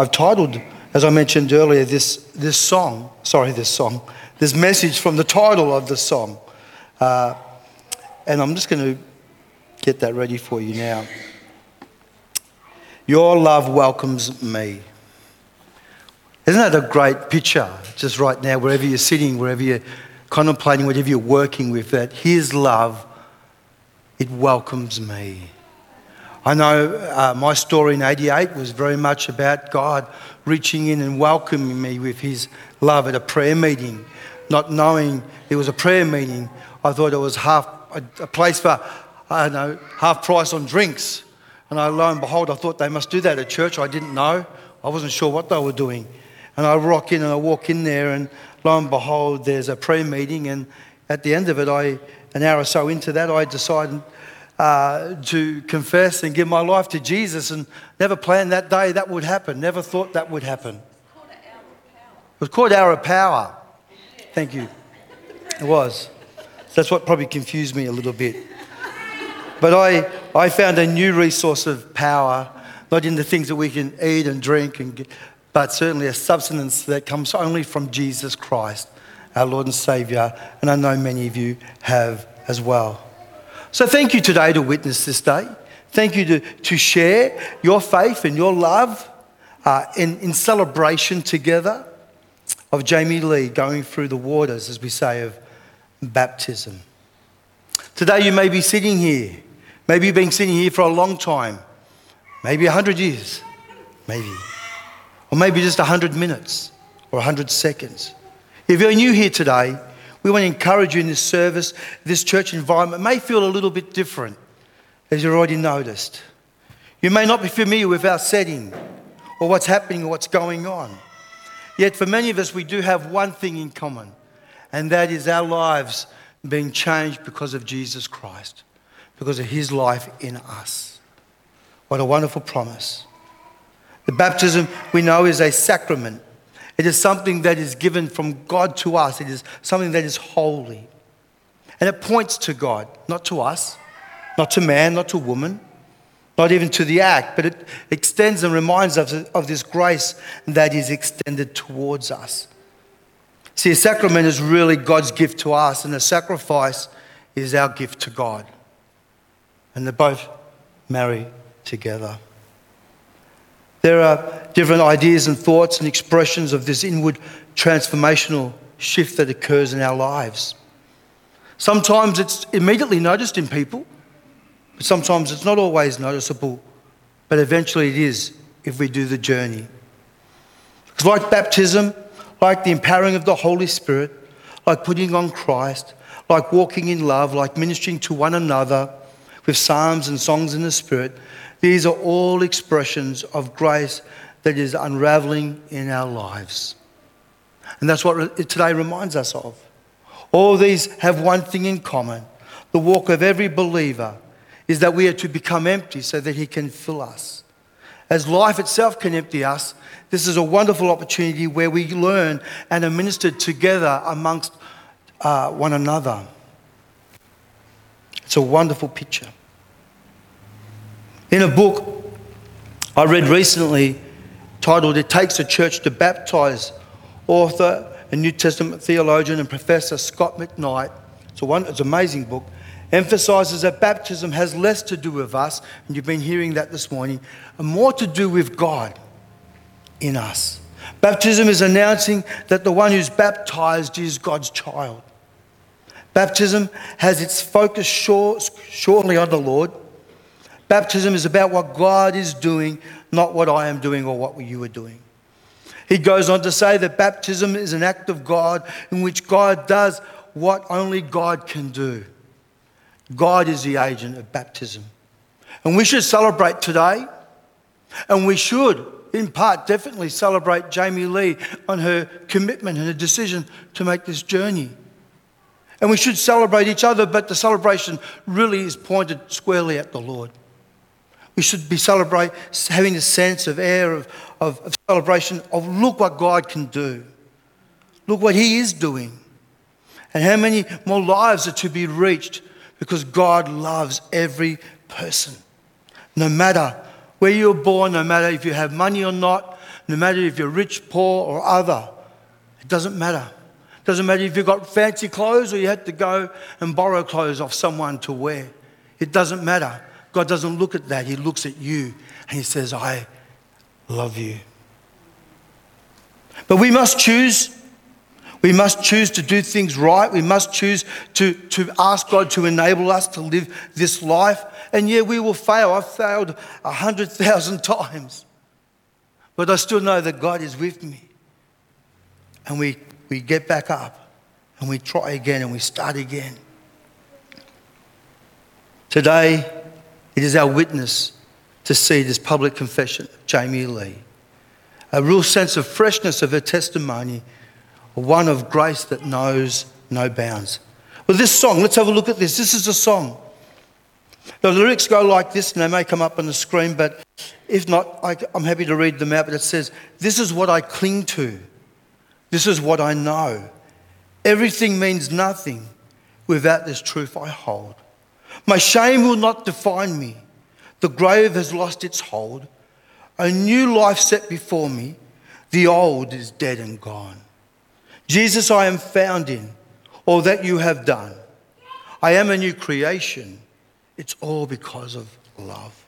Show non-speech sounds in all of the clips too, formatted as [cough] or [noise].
I've titled, as I mentioned earlier, this, this song, sorry, this song, this message from the title of the song. Uh, and I'm just going to get that ready for you now. Your love welcomes me. Isn't that a great picture just right now, wherever you're sitting, wherever you're contemplating, whatever you're working with, that His love, it welcomes me. I know uh, my story in 88 was very much about God reaching in and welcoming me with His love at a prayer meeting. Not knowing it was a prayer meeting, I thought it was half a, a place for, I don't know, half price on drinks. And I, lo and behold, I thought they must do that at church. I didn't know. I wasn't sure what they were doing. And I rock in and I walk in there, and lo and behold, there's a prayer meeting. And at the end of it, I, an hour or so into that, I decided uh, to confess and give my life to Jesus and never planned that day that would happen. Never thought that would happen. It was called Hour of Power. Thank you. It was. That's what probably confused me a little bit. But I, I found a new resource of power, not in the things that we can eat and drink, and but certainly a substance that comes only from Jesus Christ, our Lord and Saviour. And I know many of you have as well. So thank you today to witness this day. Thank you to, to share your faith and your love uh, in, in celebration together of Jamie Lee going through the waters, as we say, of baptism. Today you may be sitting here. Maybe you've been sitting here for a long time, maybe 100 years, maybe, or maybe just 100 minutes or 100 seconds. If you're new here today, we want to encourage you in this service. This church environment may feel a little bit different, as you've already noticed. You may not be familiar with our setting or what's happening or what's going on. Yet, for many of us, we do have one thing in common, and that is our lives being changed because of Jesus Christ, because of his life in us. What a wonderful promise. The baptism we know is a sacrament it is something that is given from God to us. It is something that is holy. And it points to God, not to us, not to man, not to woman, not even to the act, but it extends and reminds us of this grace that is extended towards us. See, a sacrament is really God's gift to us, and a sacrifice is our gift to God. And they both marry together. There are different ideas and thoughts and expressions of this inward transformational shift that occurs in our lives. Sometimes it's immediately noticed in people, but sometimes it's not always noticeable, but eventually it is if we do the journey. Like baptism, like the empowering of the Holy Spirit, like putting on Christ, like walking in love, like ministering to one another with psalms and songs in the Spirit. These are all expressions of grace that is unraveling in our lives. And that's what today reminds us of. All these have one thing in common the walk of every believer is that we are to become empty so that He can fill us. As life itself can empty us, this is a wonderful opportunity where we learn and are ministered together amongst uh, one another. It's a wonderful picture. In a book I read recently titled It Takes a Church to Baptize, author and New Testament theologian and professor Scot McKnight, it's, a one, it's an amazing book, emphasizes that baptism has less to do with us, and you've been hearing that this morning, and more to do with God in us. Baptism is announcing that the one who's baptized is God's child. Baptism has its focus short, shortly on the Lord Baptism is about what God is doing, not what I am doing or what you are doing. He goes on to say that baptism is an act of God in which God does what only God can do. God is the agent of baptism. And we should celebrate today, and we should, in part, definitely celebrate Jamie Lee on her commitment and her decision to make this journey. And we should celebrate each other, but the celebration really is pointed squarely at the Lord. We should be celebrate, having a sense of air of, of, of celebration of look what God can do. Look what He is doing. And how many more lives are to be reached because God loves every person. No matter where you're born, no matter if you have money or not, no matter if you're rich, poor, or other. It doesn't matter. It doesn't matter if you've got fancy clothes or you had to go and borrow clothes off someone to wear. It doesn't matter. God doesn't look at that. He looks at you and He says, I love you. But we must choose. We must choose to do things right. We must choose to, to ask God to enable us to live this life. And yeah, we will fail. I've failed a hundred thousand [laughs] times. But I still know that God is with me. And we, we get back up and we try again and we start again. Today, it is our witness to see this public confession of Jamie Lee. A real sense of freshness of her testimony, one of grace that knows no bounds. Well, this song, let's have a look at this. This is a song. The lyrics go like this, and they may come up on the screen, but if not, I, am happy to read them out. But it says, This is what I cling to. This is what I know. Everything means nothing without this truth I hold. My shame will not define me. The grave has lost its hold. A new life set before me. The old is dead and gone. Jesus, I am found in all that you have done. I am a new creation. It's all because of love.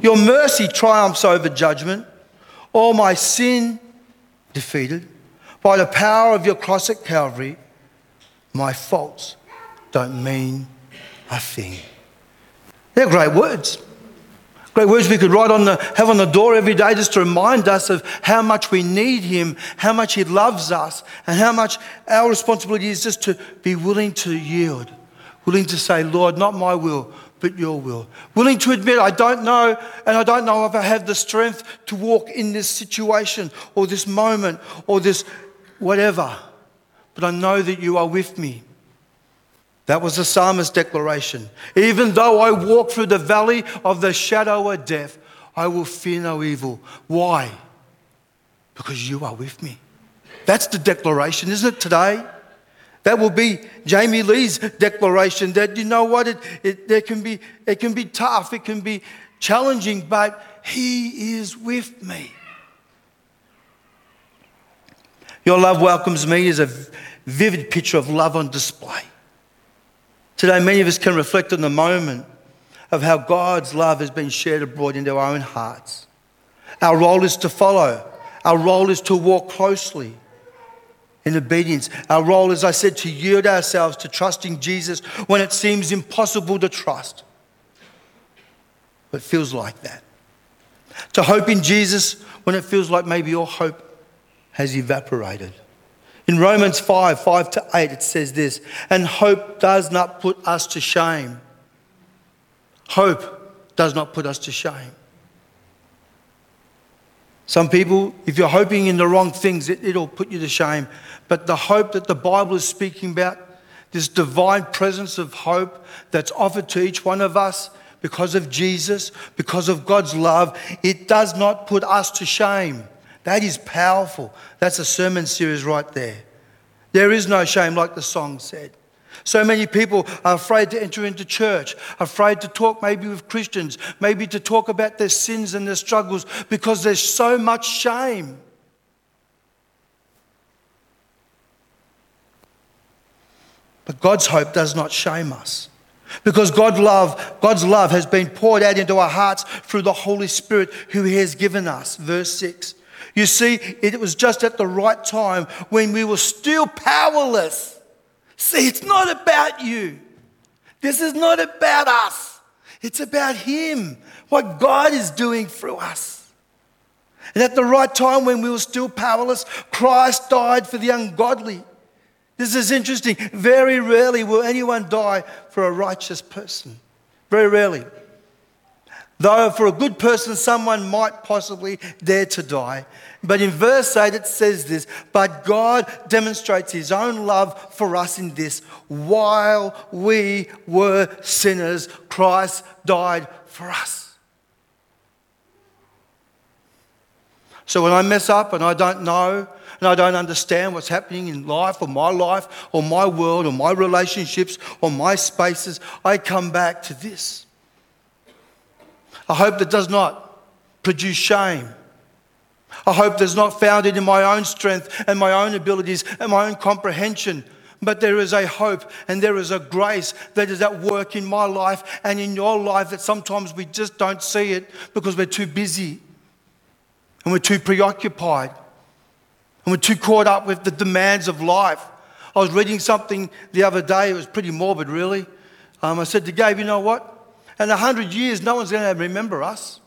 Your mercy triumphs over judgment. All my sin defeated. By the power of your cross at Calvary, my faults don't mean a thing. They're great words. Great words we could write on the, have on the door every day just to remind us of how much we need Him, how much He loves us, and how much our responsibility is just to be willing to yield, willing to say, Lord, not my will, but your will. Willing to admit, I don't know, and I don't know if I have the strength to walk in this situation or this moment or this whatever, but I know that you are with me. That was the psalmist's declaration. Even though I walk through the valley of the shadow of death, I will fear no evil. Why? Because you are with me. That's the declaration, isn't it, today? That will be Jamie Lee's declaration that, you know what, it, it, it, can be, it can be tough, it can be challenging, but He is with me. Your love welcomes me is a vivid picture of love on display. Today, many of us can reflect on the moment of how God's love has been shared abroad into our own hearts. Our role is to follow, our role is to walk closely in obedience. Our role, as I said, to yield ourselves to trusting Jesus when it seems impossible to trust. But it feels like that. To hope in Jesus when it feels like maybe your hope has evaporated. In Romans 5 5 to 8, it says this And hope does not put us to shame. Hope does not put us to shame. Some people, if you're hoping in the wrong things, it, will put you to shame. But the hope that the Bible is speaking about, this divine presence of hope that's offered to each one of us because of Jesus, because of God's love, it does not put us to shame. That is powerful. That's a sermon series right there. There is no shame, like the song said. So many people are afraid to enter into church, afraid to talk maybe with Christians, maybe to talk about their sins and their struggles because there's so much shame. But God's hope does not shame us. Because God love, God's love has been poured out into our hearts through the Holy Spirit who He has given us. Verse 6. You see, it was just at the right time when we were still powerless. See, it's not about you. This is not about us. It's about Him, what God is doing through us. And at the right time when we were still powerless, Christ died for the ungodly. This is interesting. Very rarely will anyone die for a righteous person. Very rarely. Though for a good person, someone might possibly dare to die. But in verse 8, it says this But God demonstrates his own love for us in this while we were sinners, Christ died for us. So when I mess up and I don't know and I don't understand what's happening in life or my life or my world or my relationships or my spaces, I come back to this. A hope that does not produce shame, A hope that's not founded in my own strength and my own abilities and my own comprehension, but there is a hope and there is a grace that is at work in my life and in your life that sometimes we just don't see it because we're too busy and we're too preoccupied and we're too caught up with the demands of life. I was reading something the other day, it was pretty morbid, really. Um, I said to Gabe, you know what? In a hundred years, no one's going to remember us.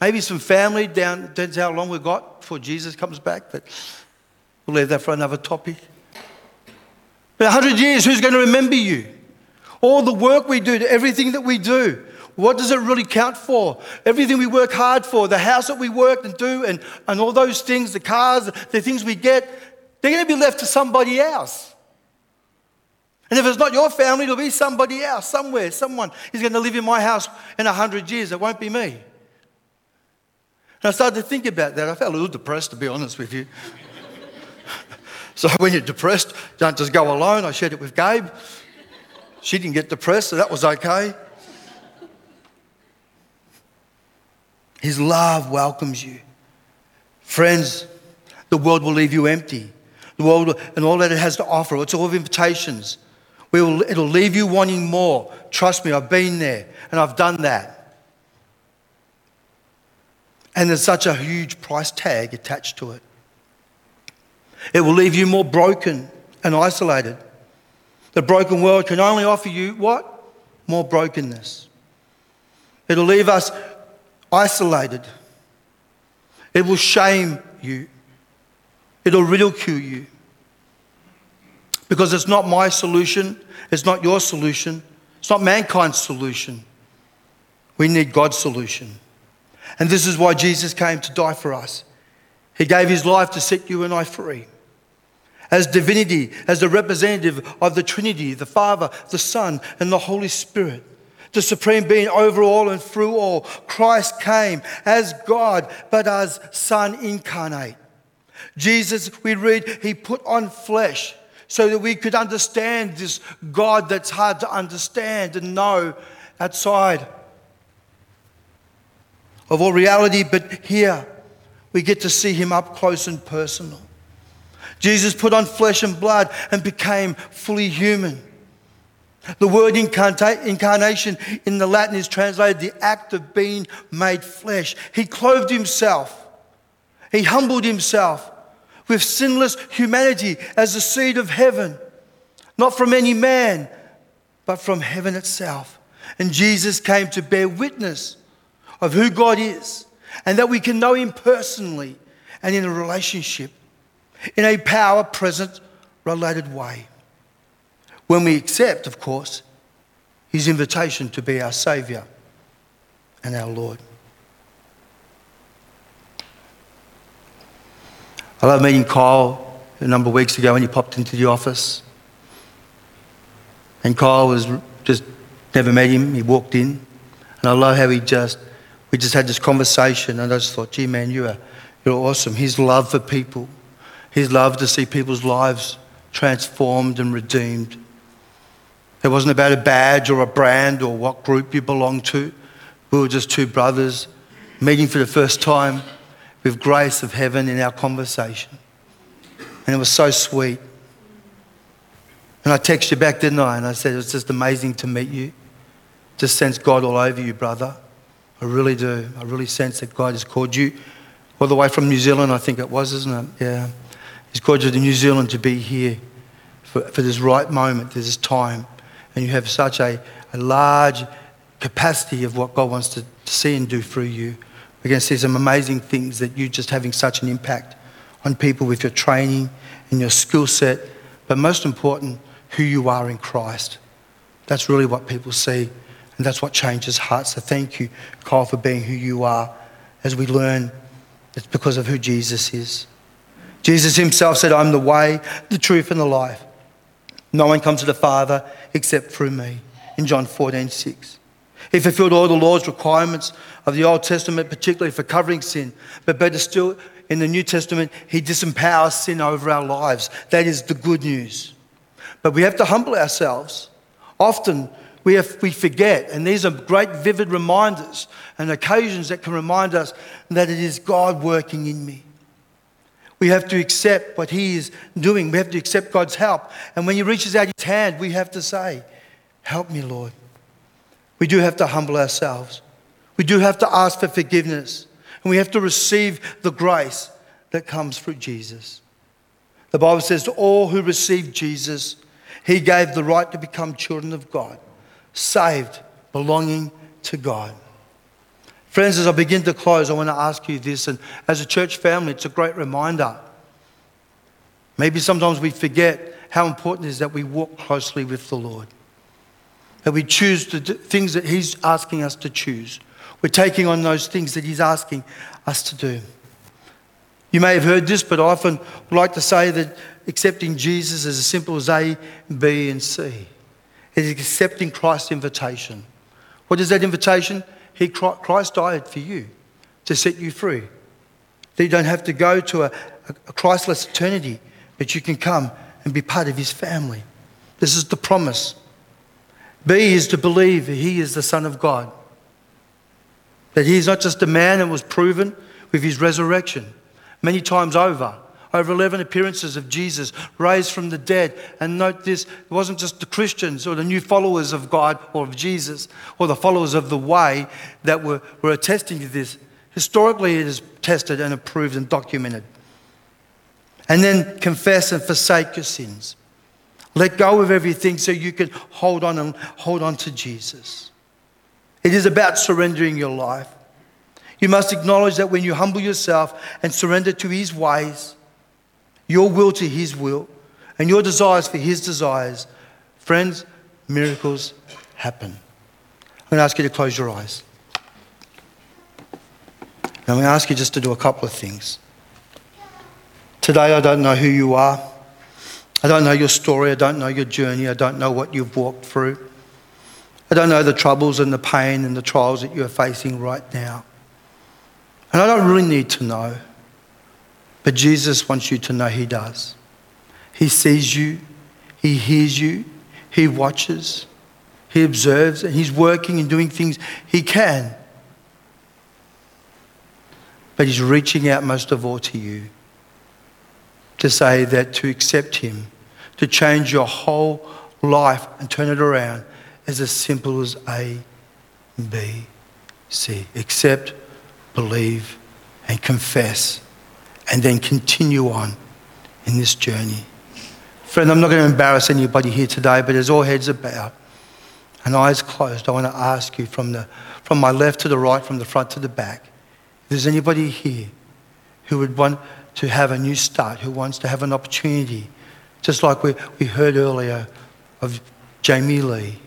Maybe some family down, depends how long we've got before Jesus comes back, but we'll leave that for another topic. But a 100 years, who's going to remember you? All the work we do, everything that we do, what does it really count for? Everything we work hard for, the house that we work and do, and, and all those things, the cars, the things we get, they're going to be left to somebody else. And if it's not your family, it'll be somebody else, somewhere, someone is going to live in my house in 100 years. It won't be me. And I started to think about that. I felt a little depressed, to be honest with you. [laughs] so when you're depressed, don't just go alone. I shared it with Gabe. She didn't get depressed, so that was okay. His love welcomes you. Friends, the world will leave you empty. The world and all that it has to offer, it's all of invitations. Will, it'll leave you wanting more. Trust me, I've been there and I've done that. And there's such a huge price tag attached to it. It will leave you more broken and isolated. The broken world can only offer you what? More brokenness. It'll leave us isolated. It will shame you. It'll ridicule you. Because it's not my solution, it's not your solution, it's not mankind's solution. We need God's solution. And this is why Jesus came to die for us. He gave his life to set you and I free. As divinity, as the representative of the Trinity, the Father, the Son, and the Holy Spirit the supreme being over all and through all. Christ came as God, but as Son incarnate. Jesus, we read, he put on flesh so that we could understand this God that's hard to understand and know outside of all reality, but here we get to see him up close and personal. Jesus put on flesh and blood and became fully human. The word incarnation in the Latin is translated the act of being made flesh. He clothed himself, he humbled himself with sinless humanity as the seed of heaven, not from any man, but from heaven itself. And Jesus came to bear witness of who God is and that we can know him personally and in a relationship, in a power present related way when we accept, of course, his invitation to be our Saviour and our Lord. I love meeting Kyle a number of weeks ago when he popped into the office. And Kyle was just never met him. He walked in. And I love how he just, we just had this conversation. And I just thought, gee, man, you are, you're awesome. His love for people, his love to see people's lives transformed and redeemed. It wasn't about a badge or a brand or what group you belong to. We were just two brothers meeting for the first time with grace of heaven in our conversation. And it was so sweet. And I texted you back, didn't I? And I said, It's just amazing to meet you. Just sense God all over you, brother. I really do. I really sense that God has called you all the way from New Zealand, I think it was, isn't it? Yeah. He's called you to New Zealand to be here for, for this right moment, this time and you have such a, a large capacity of what God wants to, to see and do through you. We're going to see some amazing things that you just having such an impact on people with your training and your skill set, but most important, who you are in Christ. That's really what people see, and that's what changes hearts. So thank you, Kyle, for being who you are as we learn it's because of who Jesus is. Jesus himself said, I'm the way, the truth, and the life. No one comes to the Father except through me. In John 14, 6. He fulfilled all the law's requirements of the Old Testament, particularly for covering sin. But better still, in the New Testament, he disempowers sin over our lives. That is the good news. But we have to humble ourselves. Often We, have, we forget, and these are great, vivid reminders and occasions that can remind us that it is God working in me. We have to accept what He is doing. We have to accept God's help. And when He reaches out His hand, we have to say, Help me, Lord. We do have to humble ourselves. We do have to ask for forgiveness. And we have to receive the grace that comes through Jesus. The Bible says to all who received Jesus, He gave the right to become children of God, saved, belonging to God. Friends, as I begin to close, I want to ask you this, and as a church family, it's a great reminder. Maybe sometimes we forget how important it is that we walk closely with the Lord, that we choose the things that He's asking us to choose. We're taking on those things that He's asking us to do. You may have heard this, but I often like to say that accepting Jesus is as simple as A, B, and C. It is accepting Christ's invitation. What is that invitation? He, Christ died for you to set you free. That you don't have to go to a, a Christless eternity, but you can come and be part of His family. This is the promise. B is to believe that He is the Son of God. That He is not just a man and was proven with His resurrection many times over. Over 11 appearances of Jesus raised from the dead. And note this it wasn't just the Christians or the new followers of God or of Jesus or the followers of the way that were, were attesting to this. Historically, it is tested and approved and documented. And then confess and forsake your sins. Let go of everything so you can hold on and hold on to Jesus. It is about surrendering your life. You must acknowledge that when you humble yourself and surrender to His ways, your will to His will, and your desires for His desires, friends, miracles happen. I'm going to ask you to close your eyes. I'm going to ask you just to do a couple of things. Today, I don't know who you are. I don't know your story. I don't know your journey. I don't know what you've walked through. I don't know the troubles and the pain and the trials that you're facing right now. And I don't really need to know, but Jesus wants you to know He does. He sees you, He hears you, He watches, He observes, and He's working and doing things He can. But He's reaching out most of all to you to say that to accept Him, to change your whole life and turn it around is as simple as A, B, C. Accept believe, and confess, and then continue on in this journey. Friend, I'm not going to embarrass anybody here today, but as all heads are bowed and eyes closed, I want to ask you from, the, from my left to the right, from the front to the back, if there's anybody here who would want to have a new start, who wants to have an opportunity, just like we, we heard earlier of Jamie Lee,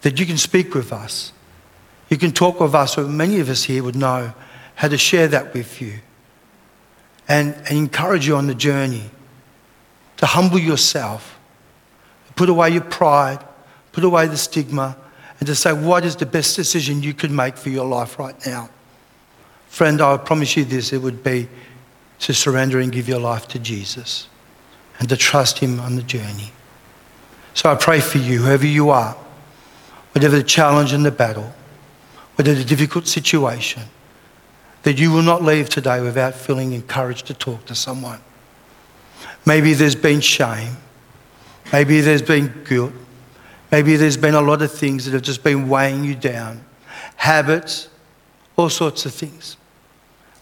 that you can speak with us you can talk with us, or many of us here would know how to share that with you and, and encourage you on the journey to humble yourself, put away your pride, put away the stigma, and to say, what is the best decision you could make for your life right now? Friend, I promise you this it would be to surrender and give your life to Jesus and to trust Him on the journey. So I pray for you, whoever you are, whatever the challenge and the battle whether the difficult situation, that you will not leave today without feeling encouraged to talk to someone. Maybe there's been shame. Maybe there's been guilt. Maybe there's been a lot of things that have just been weighing you down. Habits, all sorts of things.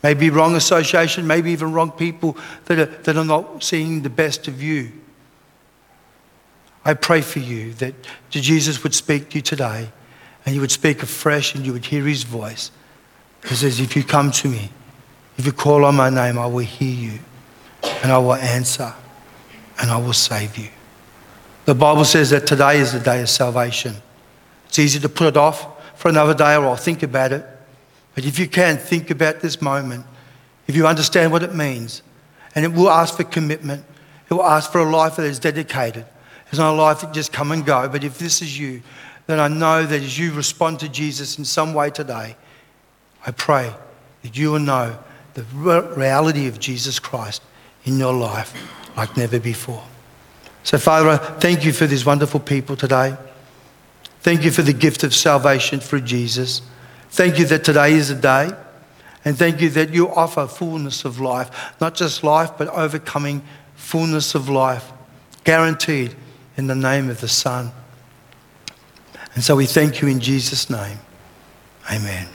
Maybe wrong association, maybe even wrong people that are, that are not seeing the best of you. I pray for you that Jesus would speak to you today and you would speak afresh and you would hear his voice. He says, If you come to me, if you call on my name, I will hear you and I will answer and I will save you. The Bible says that today is the day of salvation. It's easy to put it off for another day or I'll think about it. But if you can, think about this moment. If you understand what it means, and it will ask for commitment, it will ask for a life that is dedicated. It's not a life that just come and go, but if this is you, then I know that as you respond to Jesus in some way today, I pray that you will know the reality of Jesus Christ in your life like never before. So, Father, I thank you for these wonderful people today. Thank you for the gift of salvation through Jesus. Thank you that today is a day. And thank you that you offer fullness of life, not just life, but overcoming fullness of life, guaranteed in the name of the Son. And so we thank you in Jesus' name. Amen.